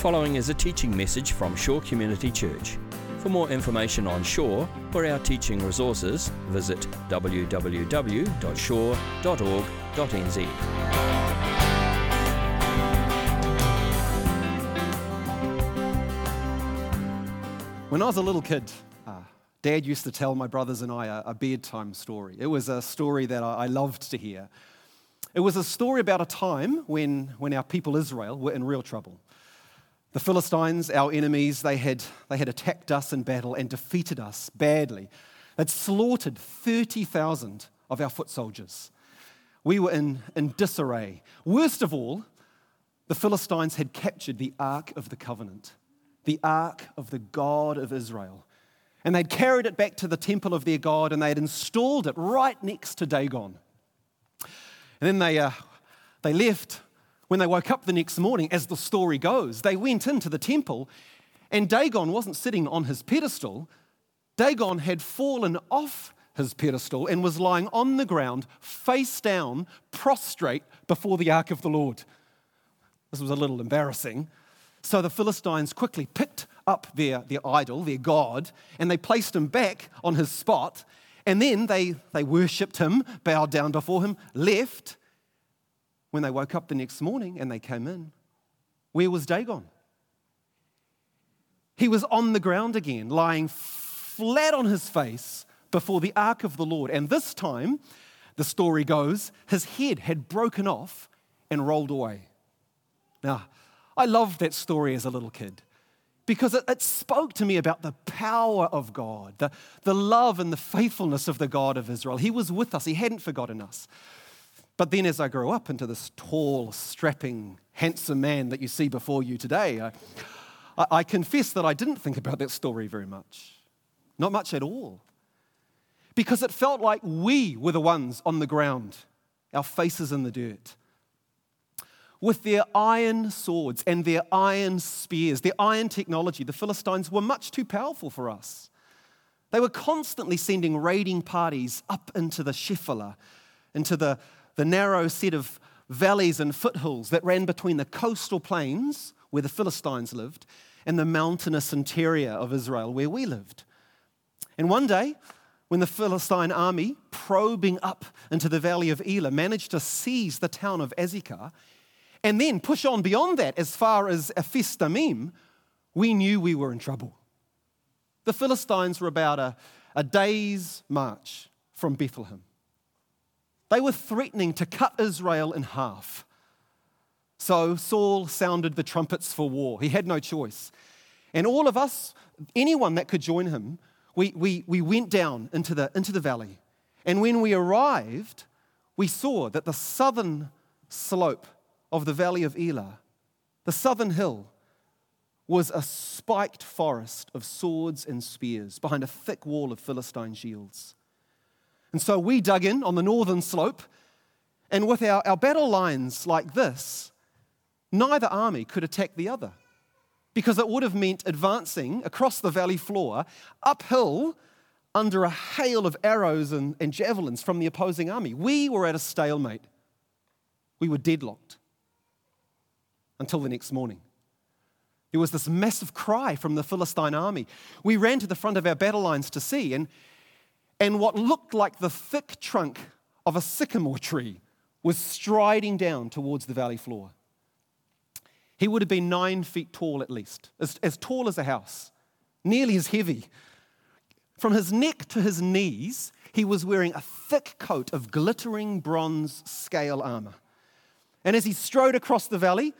following is a teaching message from Shore Community Church. For more information on Shore or our teaching resources, visit www.shore.org.nz. When I was a little kid, uh, Dad used to tell my brothers and I a, a bedtime story. It was a story that I, I loved to hear. It was a story about a time when, when our people Israel were in real trouble. The Philistines, our enemies, they had, they had attacked us in battle and defeated us badly. They'd slaughtered 30,000 of our foot soldiers. We were in, in disarray. Worst of all, the Philistines had captured the Ark of the Covenant the ark of the God of Israel. And they'd carried it back to the temple of their God and they had installed it right next to Dagon. And then they, uh, they left. When they woke up the next morning, as the story goes, they went into the temple and Dagon wasn't sitting on his pedestal. Dagon had fallen off his pedestal and was lying on the ground, face down, prostrate before the ark of the Lord. This was a little embarrassing. So the Philistines quickly picked up their, their idol, their god, and they placed him back on his spot. And then they, they worshipped him, bowed down before him, left. When they woke up the next morning and they came in, where was Dagon? He was on the ground again, lying flat on his face before the ark of the Lord. And this time, the story goes, his head had broken off and rolled away. Now, I loved that story as a little kid because it, it, spoke to me about the power of God, the, the love and the faithfulness of the God of Israel. He was with us, He hadn't forgotten us. But then, as I grew up into this tall, strapping, handsome man that you see before you today, I, I, confess that I didn't think about that story very much. Not much at all. Because it felt like we were the ones on the ground, our faces in the dirt with their iron swords and their iron spears, their iron technology, the Philistines were much too powerful for us. They were constantly sending raiding parties up into the Shephelah, into the, the narrow set of valleys and foothills that ran between the coastal plains where the Philistines lived and the mountainous interior of Israel where we lived. And one day, when the Philistine army, probing up into the valley of Elah, managed to seize the town of Azekah, and then push on beyond that as far as Ephes Dammim, we knew we were in trouble. The Philistines were about a, a day's march from Bethlehem. They were threatening to cut Israel in half. So Saul sounded the trumpets for war. He had no choice. And all of us, anyone that could join him, we, we, we went down into the, into the valley. And when we arrived, we saw that the southern slope of the valley of Elah, the southern hill, was a spiked forest of swords and spears behind a thick wall of Philistine shields. And so we dug in on the northern slope, and with our, our battle lines like this, neither army could attack the other because it would have meant advancing across the valley floor uphill under a hail of arrows and, and javelins from the opposing army. We were at a stalemate, we were deadlocked until the next morning. There was this massive cry from the Philistine army. We ran to the front of our battle lines to see, and, and what looked like the thick trunk of a sycamore tree was striding down towards the valley floor. He would have been nine feet tall at least, as, as tall as a house, nearly as heavy. From his neck to his knees, he was wearing a thick coat of glittering bronze scale armor. And as he strode across the valley,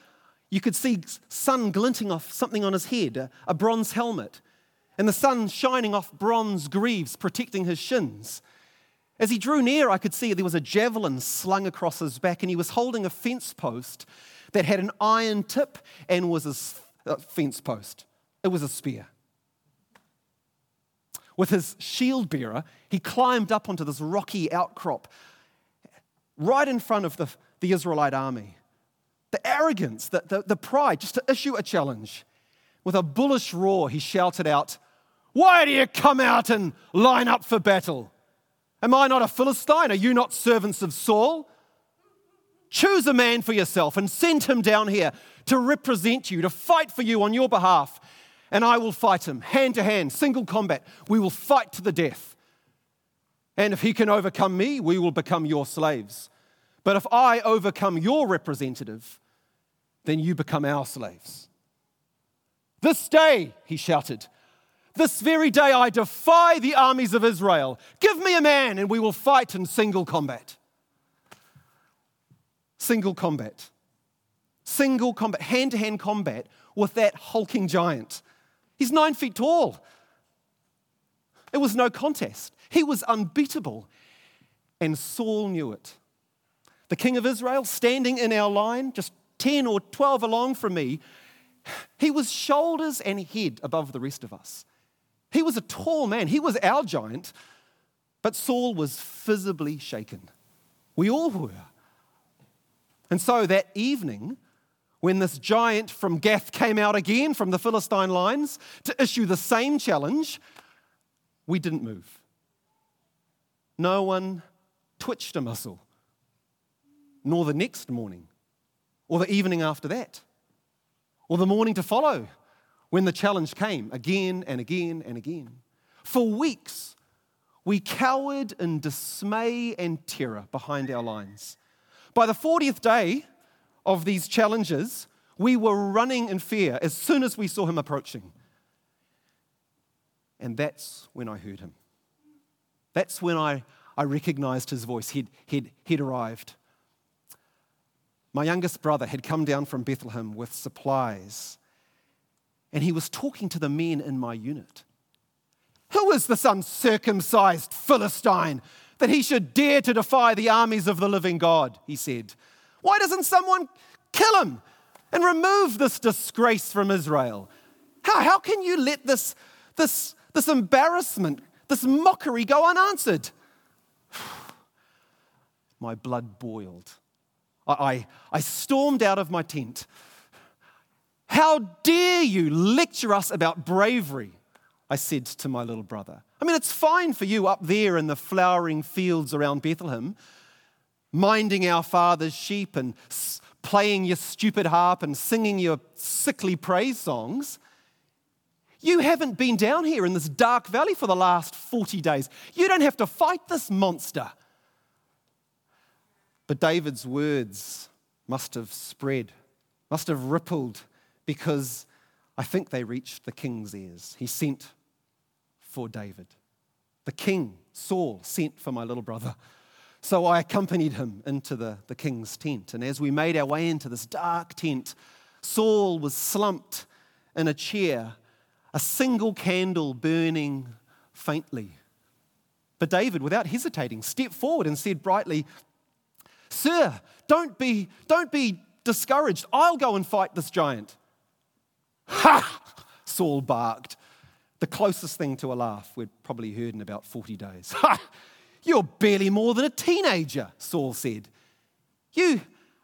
you could see sun glinting off something on his head, a, a bronze helmet, and the sun shining off bronze greaves protecting his shins. As he drew near, I could see there was a javelin slung across his back, and he was holding a fence post that had an iron tip and was a uh, fence post. It was a spear. With his shield bearer, he climbed up onto this rocky outcrop right in front of the, the Israelite army the arrogance, the, the, the pride, just to issue a challenge. With a bullish roar, he shouted out, Why do you come out and line up for battle? Am I not a Philistine? Are you not servants of Saul? choose a man for yourself and send him down here to represent you, to fight for you on your behalf. And I will fight him hand to hand, single combat. We will fight to the death. And if he can overcome me, we will become your slaves. But if I overcome your representative, then you become our slaves. This day, he shouted, this very day I defy the armies of Israel. Give me a man and we will fight in single combat. Single combat. Single combat, hand to hand combat with that hulking giant. He's nine feet tall. It was no contest. He was unbeatable. And Saul knew it. The king of Israel, standing in our line, just 10 or 12 along from me, he was shoulders and head above the rest of us. He was a tall man, he was our giant, but Saul was visibly shaken. We all were. And so that evening, when this giant from Gath came out again from the Philistine lines to issue the same challenge, we didn't move. No one twitched a muscle, nor the next morning, or the evening after that, or the morning to follow when the challenge came again and again and again. For weeks, we cowered in dismay and terror behind our lines. By the 40th day of these challenges, we were running in fear as soon as we saw him approaching. And that's when I heard him. That's when I, I recognized his voice. He'd, he'd, he'd arrived. My youngest brother had come down from Bethlehem with supplies and he was talking to the men in my unit. Who is this uncircumcised Philistine that he should dare to defy the armies of the living God? He said. Why doesn't someone kill him and remove this disgrace from Israel? How, how can you let this, this, this embarrassment, this mockery go unanswered? my blood boiled. I, I, I stormed out of my tent how dare you lecture us about bravery? I said to my little brother. I mean, it's fine for you up there in the flowering fields around Bethlehem, minding our father's sheep and playing your stupid harp and singing your sickly praise songs. You haven't been down here in this dark valley for the last 40 days. You don't have to fight this monster. But David's words must have spread, must have rippled because I think they reached the king's ears. He sent for David. The king, Saul, sent for my little brother. So I accompanied him into the, the king's tent. And as we made our way into this dark tent, Saul was slumped in a chair, a single candle burning faintly. But David, without hesitating, stepped forward and said brightly, Sir, don't be, don't be discouraged. I'll go and fight this giant. Ha! Saul barked. The closest thing to a laugh we'd probably heard in about 40 days. Ha! You're barely more than a teenager, Saul said. You,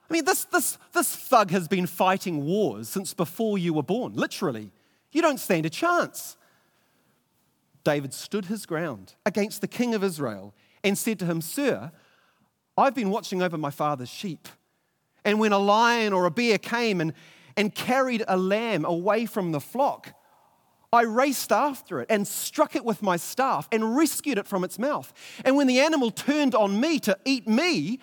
I mean, this, this, this thug has been fighting wars since before you were born, literally. You don't stand a chance. David stood his ground against the king of Israel and said to him, Sir, I've been watching over my father's sheep. And when a lion or a bear came and, and carried a lamb away from the flock. I raced after it and struck it with my staff and rescued it from its mouth. And when the animal turned on me to eat me,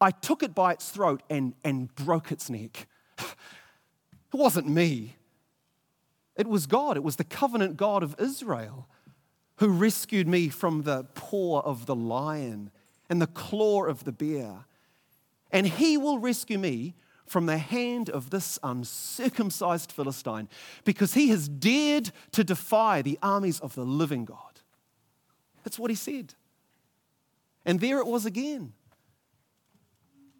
I took it by its throat and, and broke its neck. It wasn't me, it was God. It was the covenant God of Israel who rescued me from the paw of the lion and the claw of the bear. And He will rescue me from the hand of this uncircumcised Philistine because he has dared to defy the armies of the living God. That's what he said. And there it was again.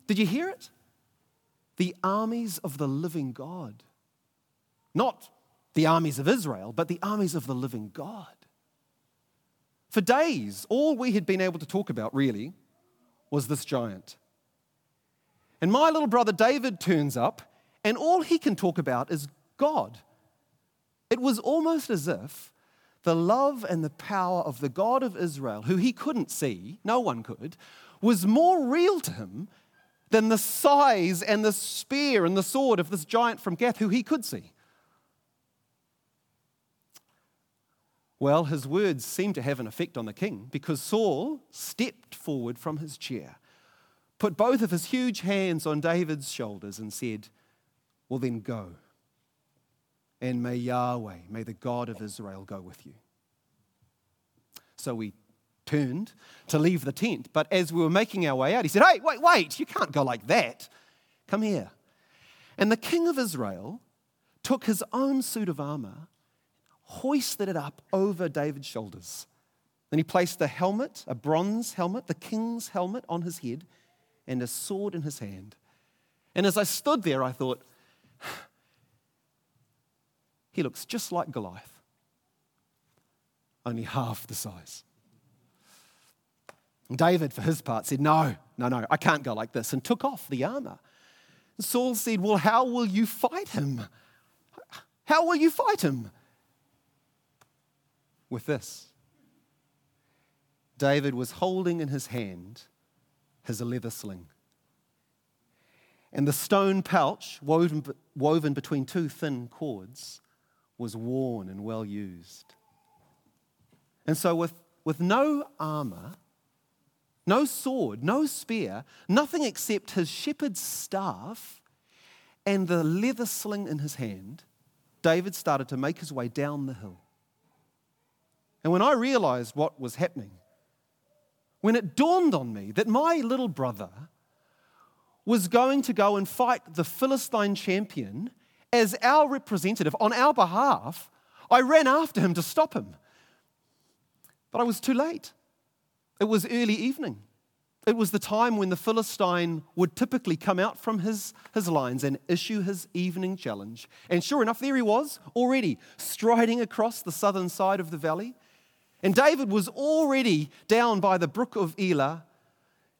Did you hear it? The armies of the living God. Not the armies of Israel, but the armies of the living God. For days, all we had been able to talk about really was this giant. And my little brother David turns up, and all he can talk about is God. It was almost as if the love and the power of the God of Israel, who he couldn't see, no one could, was more real to him than the size and the spear and the sword of this giant from Gath who he could see. Well, his words seemed to have an effect on the king because Saul stepped forward from his chair, put both of his huge hands on David's shoulders, and said, Well, then go. And may Yahweh, may the God of Israel go with you. So we turned to leave the tent, but as we were making our way out, he said, Hey, wait, wait, you can't go like that. Come here. And the king of Israel took his own suit of armor hoisted it up over David's shoulders. Then he placed the helmet, a bronze helmet, the king's helmet on his head, and a sword in his hand. And as I stood there, I thought, he looks just like Goliath, only half the size. David, for his part, said, No, no, no, I can't go like this, and took off the armor. And Saul said, Well, how will you fight him? How will you fight him? with this David was holding in his hand his leather sling. And the stone pouch, woven, woven between two thin cords, was worn and well used. And so, with, with no armor, no sword, no spear, nothing except his shepherd's staff and the leather sling in his hand, David started to make his way down the hill. And when I realized what was happening, when it dawned on me that my little brother was going to go and fight the Philistine champion as our representative on our behalf, I ran after him to stop him. But I was too late. It was early evening. It was the time when the Philistine would typically come out from his, his lines and issue his evening challenge. And sure enough, there he was, already striding across the southern side of the valley. And David was already down by the brook of Elah,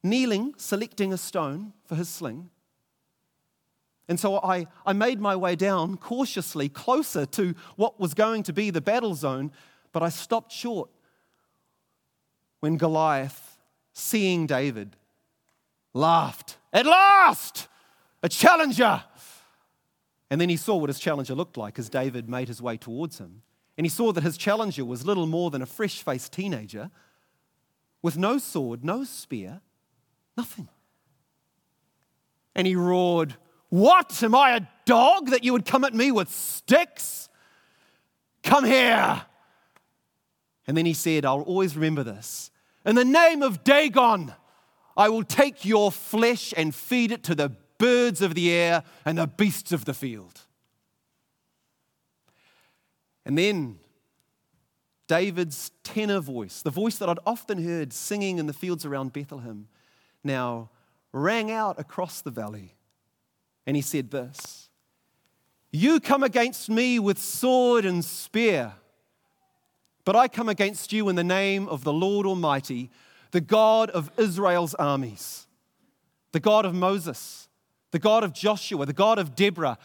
kneeling, selecting a stone for his sling. And so I, I made my way down cautiously, closer to what was going to be the battle zone, but I stopped short when Goliath, seeing David, laughed. At last! A challenger! And then he saw what his challenger looked like as David made his way towards him. And he saw that his challenger was little more than a fresh faced teenager with no sword, no spear, nothing. And he roared, What? Am I a dog that you would come at me with sticks? Come here. And then he said, I'll always remember this. In the name of Dagon, I will take your flesh and feed it to the birds of the air and the beasts of the field. And then David's tenor voice, the voice that I'd often heard singing in the fields around Bethlehem, now rang out across the valley. And he said this You come against me with sword and spear, but I come against you in the name of the Lord Almighty, the God of Israel's armies, the God of Moses, the God of Joshua, the God of Deborah,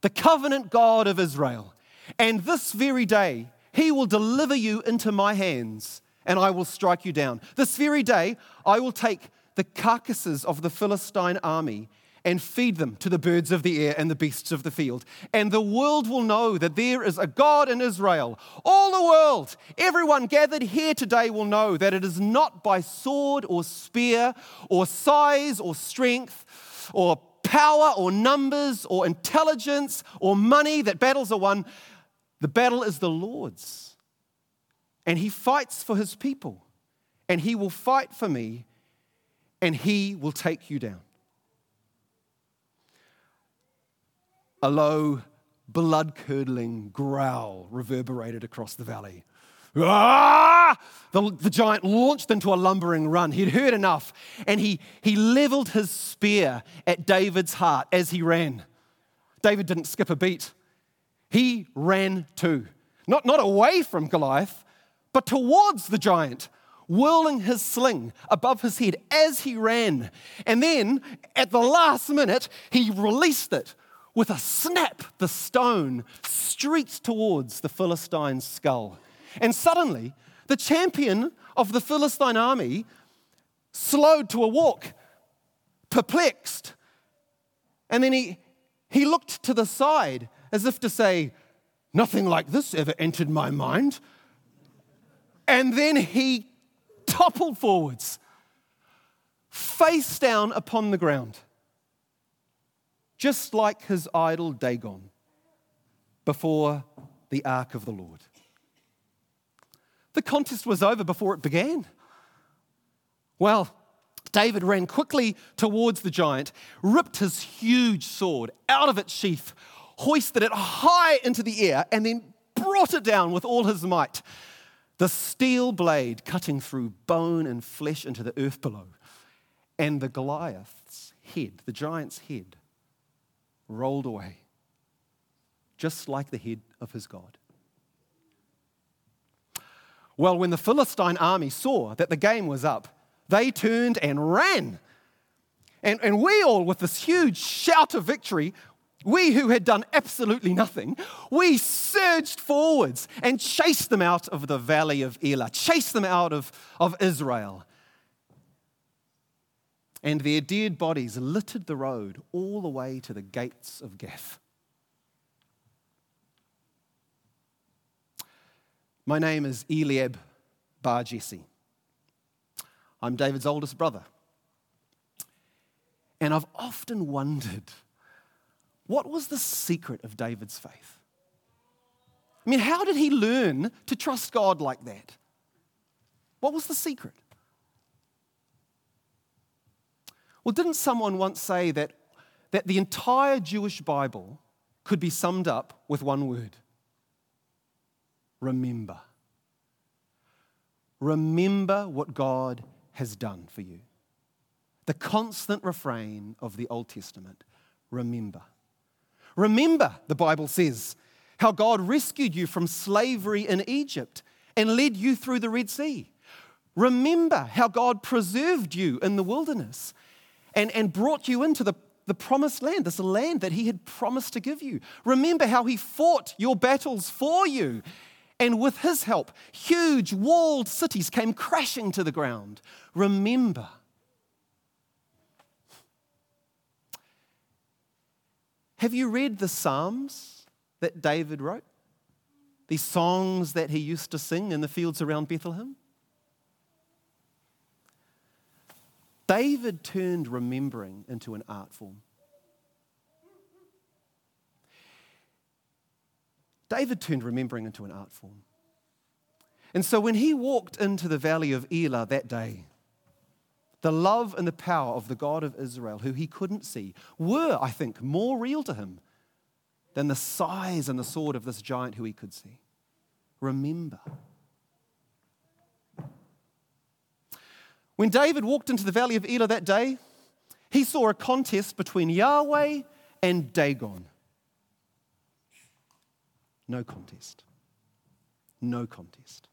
the covenant God of Israel. And this very day, he will deliver you into my hands, and I will strike you down. This very day, I will take the carcasses of the Philistine army and feed them to the birds of the air and the beasts of the field. And the world will know that there is a God in Israel. All the world, everyone gathered here today will know that it is not by sword or spear or size or strength or power or numbers or intelligence or money that battles are won. The battle is the Lord's. And He fights for His people. And He will fight for me. And He will take you down. A low, blood curdling growl reverberated across the valley. Ah! The, the, giant launched into a lumbering run. He'd heard enough, and he, he leveled his spear at David's heart as he ran. David didn't skip a beat he ran too. Not, not away from Goliath, but towards the giant, whirling his sling above his head as he ran. And then, at the last minute, he released it. With a snap, the stone streaked towards the Philistine's skull. And suddenly, the champion of the Philistine army slowed to a walk perplexed. And then he, he looked to the side as if to say, Nothing like this ever entered my mind. And then he toppled forwards, face down upon the ground, just like his idol Dagon before the ark of the Lord. The contest was over before it began. Well, David ran quickly towards the giant, ripped his huge sword out of its sheath, hoisted it high into the air, and then brought it down with all his might. The steel blade cutting through bone and flesh into the earth below. And the Goliath's head, the giant's head, rolled away, just like the head of his God. Well, when the Philistine army saw that the game was up, they turned and ran. And, and we all, with this huge shout of victory, we who had done absolutely nothing, we surged forwards and chased them out of the valley of Elah, chased them out of, of Israel. And their dead bodies littered the road all the way to the gates of Gath. My name is Eliab Bar Jesse. I'm David's oldest brother. And I've often wondered what was the secret of David's faith? I mean, how did he learn to trust God like that? What was the secret? Well, didn't someone once say that, that the entire Jewish Bible could be summed up with one word? Remember. Remember what God has done for you. The constant refrain of the Old Testament remember. Remember, the Bible says, how God rescued you from slavery in Egypt and led you through the Red Sea. Remember how God preserved you in the wilderness and, and brought you into the, the promised land, this land that He had promised to give you. Remember how He fought your battles for you. And with His help, huge walled cities came crashing to the ground. Remember Have you read the Psalms that David wrote? These songs that he used to sing in the fields around Bethlehem? David turned remembering into an art form. David turned remembering into an art form. And so when he walked into the valley of Elah that day, the love and the power of the God of Israel, who he couldn't see, were, I think, more real to him than the size and the sword of this giant who he could see. Remember. When David walked into the valley of Elah that day, he saw a contest between Yahweh and Dagon. No contest. No contest.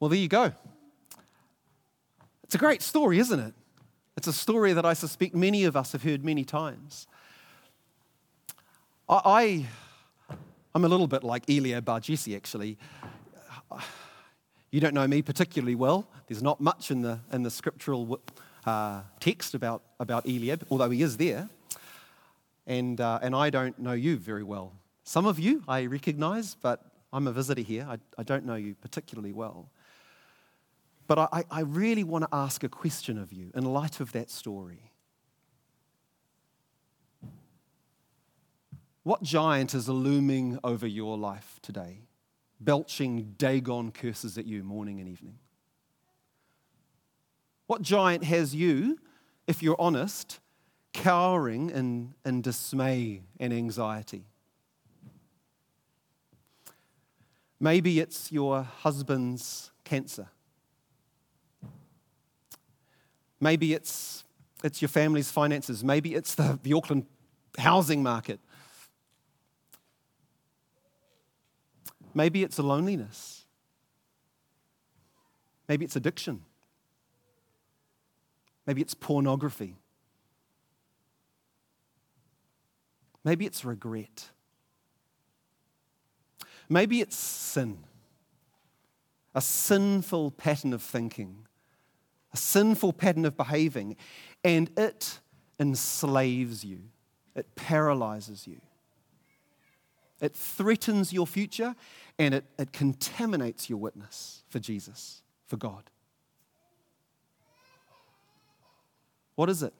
Well, there you go. It's a great story, isn't it? It's a story that I suspect many of us have heard many times. I, I, am a little bit like Eliab Bar Jesse, actually. You don't know me particularly well. There's not much in the, in the scriptural uh, text about, about Eliab, although he is there. And, uh, and I don't know you very well. Some of you I recognize, but I'm a visitor here. I, I don't know you particularly well. But I, I really want to ask a question of you in light of that story. What giant is looming over your life today, belching Dagon curses at you morning and evening? What giant has you, if you're honest, cowering in, in dismay and anxiety? Maybe it's your husband's cancer. Maybe it's, it's your family's finances. Maybe it's the, the Auckland housing market. Maybe it's a loneliness. Maybe it's addiction. Maybe it's pornography. Maybe it's regret. Maybe it's sin. a sinful pattern of thinking, a sinful pattern of behaving, and it enslaves you, it paralyzes you. It threatens your future and it, it contaminates your witness for Jesus, for God. What is it?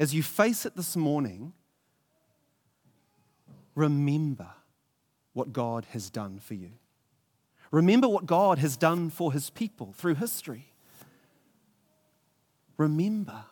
As you face it this morning, remember what God has done for you. Remember what God has done for his people through history. Remember.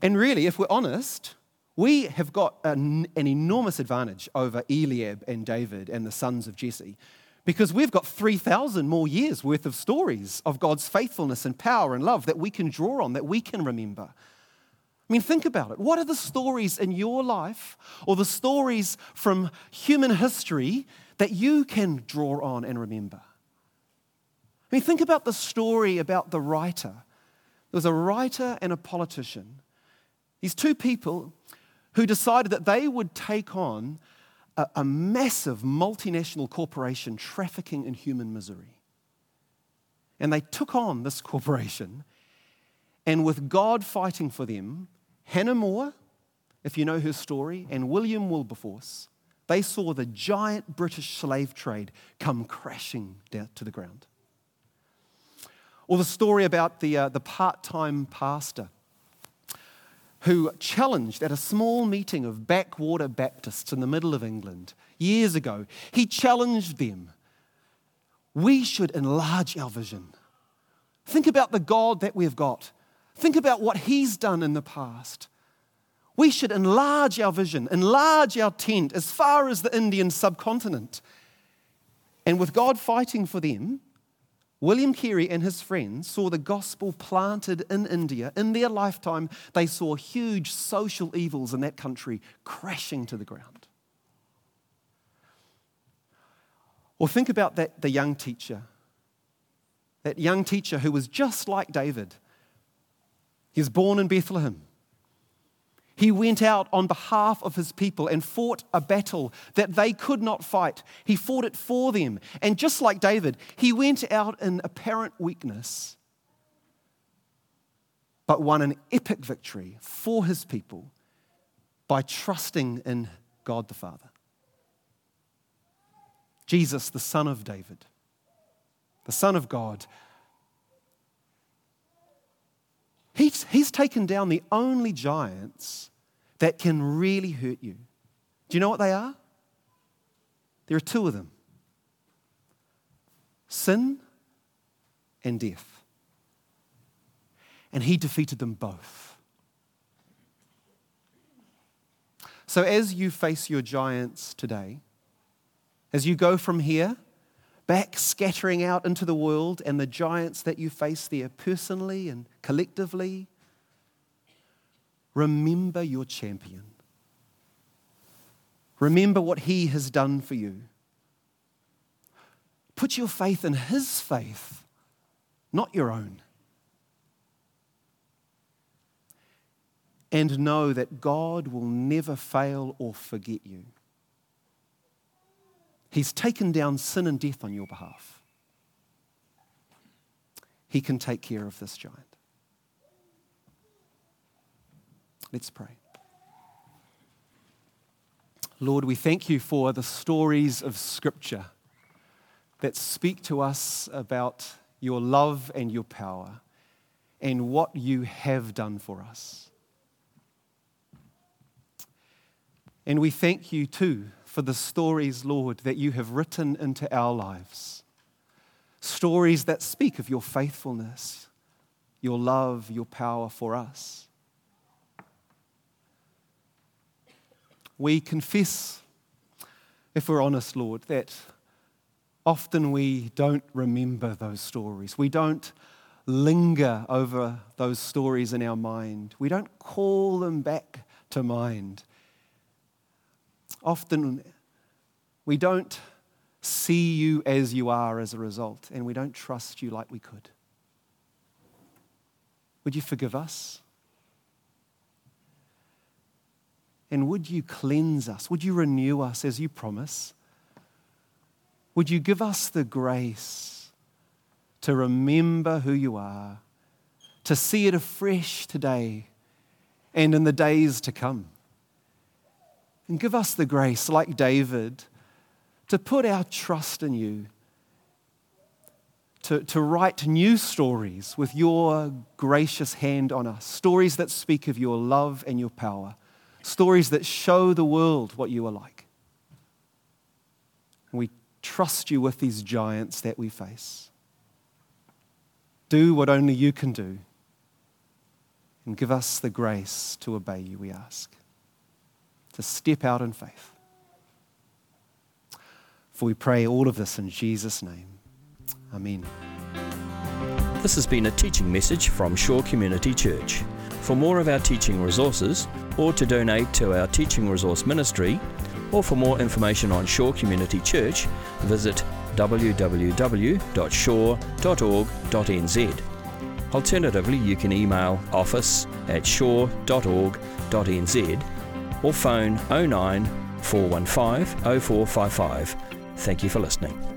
And really, if we're honest, we have got an, an, enormous advantage over Eliab and David and the sons of Jesse because we've got 3,000 more years worth of stories of God's faithfulness and power and love that we can draw on, that we can remember. I mean, think about it. What are the stories in your life or the stories from human history that you can draw on and remember? I mean, think about the story about the writer. There was a writer and a politician. These two people who decided that they would take on a, a massive multinational corporation trafficking in human misery. And they took on this corporation, and with God fighting for them, Hannah More, if you know her story, and William Wilberforce, they saw the giant British slave trade come crashing down to the ground. Or the story about the, uh, the part time pastor who challenged at a small meeting of backwater Baptists in the middle of England years ago. He challenged them. We should enlarge our vision. Think about the God that we've got. Think about what He's done in the past. We should enlarge our vision, enlarge our tent as far as the Indian subcontinent. And with God fighting for them, William Carey and his friends saw the gospel planted in India. In their lifetime, they saw huge social evils in that country crashing to the ground. Or think about that, the young teacher, that young teacher who was just like David. He was born in Bethlehem. He went out on behalf of his people and fought a battle that they could not fight. He fought it for them. And just like David, he went out in apparent weakness, but won an epic victory for his people by trusting in God the Father. Jesus, the Son of David, the Son of God, He's, he's taken down the only giants that can really hurt you. Do you know what they are? There are two of them sin and death. And he defeated them both. So, as you face your giants today, as you go from here back scattering out into the world and the giants that you face there personally and collectively, remember your champion. Remember what he has done for you. Put your faith in his faith, not your own. And know that God will never fail or forget you. He's taken down sin and death on your behalf. He can take care of this giant. Let's pray. Lord, we thank you for the stories of Scripture that speak to us about your love and your power and what you have done for us. And we thank you too for the stories, Lord, that you have written into our lives. Stories that speak of your faithfulness, your love, your power for us. We confess, if we're honest, Lord, that often we don't remember those stories. We don't linger over those stories in our mind. We don't call them back to mind often we don't see you as you are as a result, and we don't trust you like we could. Would you forgive us? And would you cleanse us? Would you renew us as you promise? Would you give us the grace to remember who you are, to see it afresh today and in the days to come? And give us the grace, like David, to put our trust in you, to, to write new stories with your gracious hand on us, stories that speak of your love and your power, stories that show the world what you are like. And we trust you with these giants that we face. Do what only you can do, and give us the grace to obey you, we ask to step out in faith. For we pray all of this in Jesus' name. Amen. This has been a teaching message from Shore Community Church. For more of our teaching resources, or to donate to our teaching resource ministry, or for more information on Shore Community Church, visit www.shore.org.nz. Alternatively, you can email office at shore.org.nz or phone 09 415 0455. Thank you for listening.